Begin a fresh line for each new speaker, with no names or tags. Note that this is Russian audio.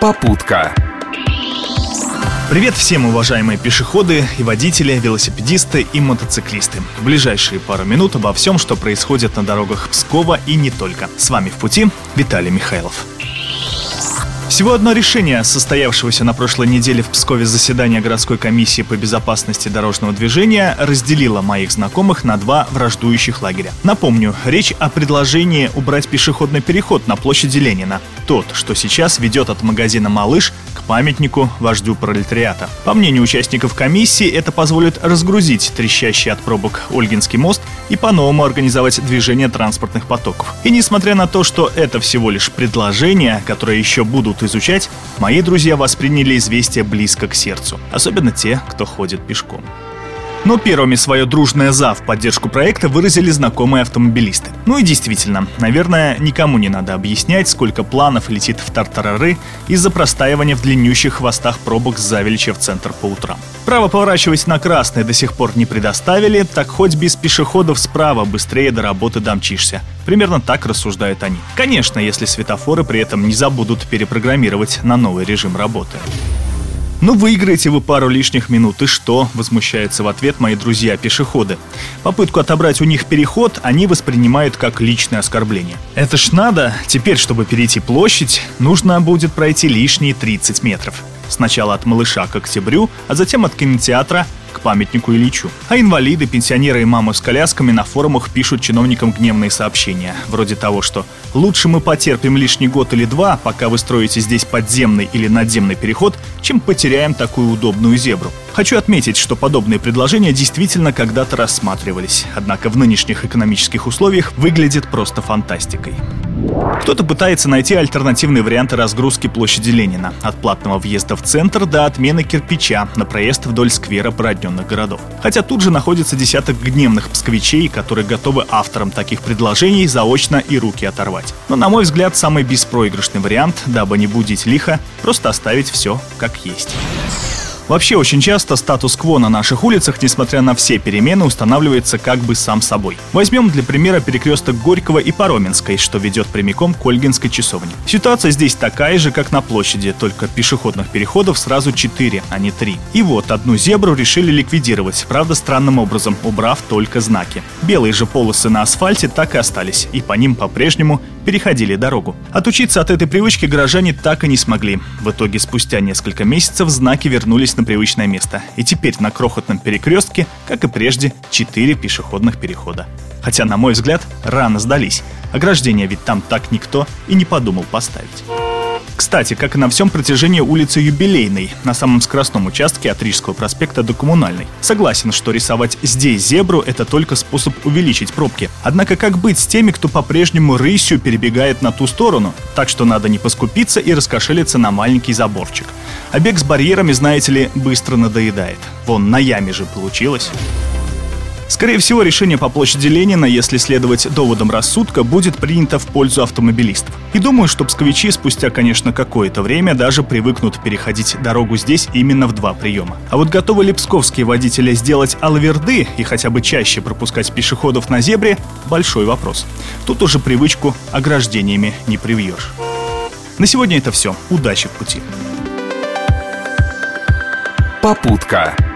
Попутка. Привет всем, уважаемые пешеходы и водители, велосипедисты и мотоциклисты. В ближайшие пару минут обо всем, что происходит на дорогах Пскова и не только. С вами в пути Виталий Михайлов. Всего одно решение состоявшегося на прошлой неделе в Пскове заседания городской комиссии по безопасности дорожного движения разделило моих знакомых на два враждующих лагеря. Напомню, речь о предложении убрать пешеходный переход на площади Ленина. Тот, что сейчас ведет от магазина «Малыш» к памятнику вождю пролетариата. По мнению участников комиссии, это позволит разгрузить трещащий от пробок Ольгинский мост и по-новому организовать движение транспортных потоков. И несмотря на то, что это всего лишь предложения, которые еще будут изучать, мои друзья восприняли известие близко к сердцу. Особенно те, кто ходит пешком. Но первыми свое дружное «за» в поддержку проекта выразили знакомые автомобилисты. Ну и действительно, наверное, никому не надо объяснять, сколько планов летит в тартарары из-за простаивания в длиннющих хвостах пробок с Завелича в центр по утрам. Право поворачивать на красный до сих пор не предоставили, так хоть без пешеходов справа быстрее до работы домчишься. Примерно так рассуждают они. Конечно, если светофоры при этом не забудут перепрограммировать на новый режим работы. «Ну, выиграете вы пару лишних минут, и что?» – возмущаются в ответ мои друзья-пешеходы. Попытку отобрать у них переход они воспринимают как личное оскорбление. Это ж надо, теперь, чтобы перейти площадь, нужно будет пройти лишние 30 метров. Сначала от малыша к октябрю, а затем от кинотеатра к памятнику Ильичу. А инвалиды, пенсионеры и мамы с колясками на форумах пишут чиновникам гневные сообщения, вроде того, что «лучше мы потерпим лишний год или два, пока вы строите здесь подземный или надземный переход, чем потеряем такую удобную зебру». Хочу отметить, что подобные предложения действительно когда-то рассматривались, однако в нынешних экономических условиях выглядит просто фантастикой. Кто-то пытается найти альтернативные варианты разгрузки площади Ленина, от платного въезда в центр до отмены кирпича на проезд вдоль сквера породненных городов. Хотя тут же находится десяток гневных псковичей, которые готовы авторам таких предложений заочно и руки оторвать. Но, на мой взгляд, самый беспроигрышный вариант, дабы не будить лихо, просто оставить все как есть. Вообще, очень часто статус-кво на наших улицах, несмотря на все перемены, устанавливается как бы сам собой. Возьмем для примера перекресток Горького и Пароменской, что ведет прямиком к Ольгинской часовне. Ситуация здесь такая же, как на площади, только пешеходных переходов сразу 4, а не 3. И вот одну зебру решили ликвидировать, правда странным образом, убрав только знаки. Белые же полосы на асфальте так и остались, и по ним по-прежнему переходили дорогу. Отучиться от этой привычки горожане так и не смогли. В итоге спустя несколько месяцев знаки вернулись на привычное место. И теперь на крохотном перекрестке, как и прежде, четыре пешеходных перехода. Хотя, на мой взгляд, рано сдались. Ограждение ведь там так никто и не подумал поставить. Кстати, как и на всем протяжении улицы Юбилейной, на самом скоростном участке от Рижского проспекта до Коммунальной. Согласен, что рисовать здесь зебру – это только способ увеличить пробки. Однако как быть с теми, кто по-прежнему рысью перебегает на ту сторону? Так что надо не поскупиться и раскошелиться на маленький заборчик. А бег с барьерами, знаете ли, быстро надоедает. Вон, на яме же получилось. Скорее всего, решение по площади Ленина, если следовать доводам рассудка, будет принято в пользу автомобилистов. И думаю, что псковичи спустя, конечно, какое-то время даже привыкнут переходить дорогу здесь именно в два приема. А вот готовы ли псковские водители сделать алаверды и хотя бы чаще пропускать пешеходов на зебре – большой вопрос. Тут уже привычку ограждениями не привьешь. На сегодня это все. Удачи в пути.
Попутка.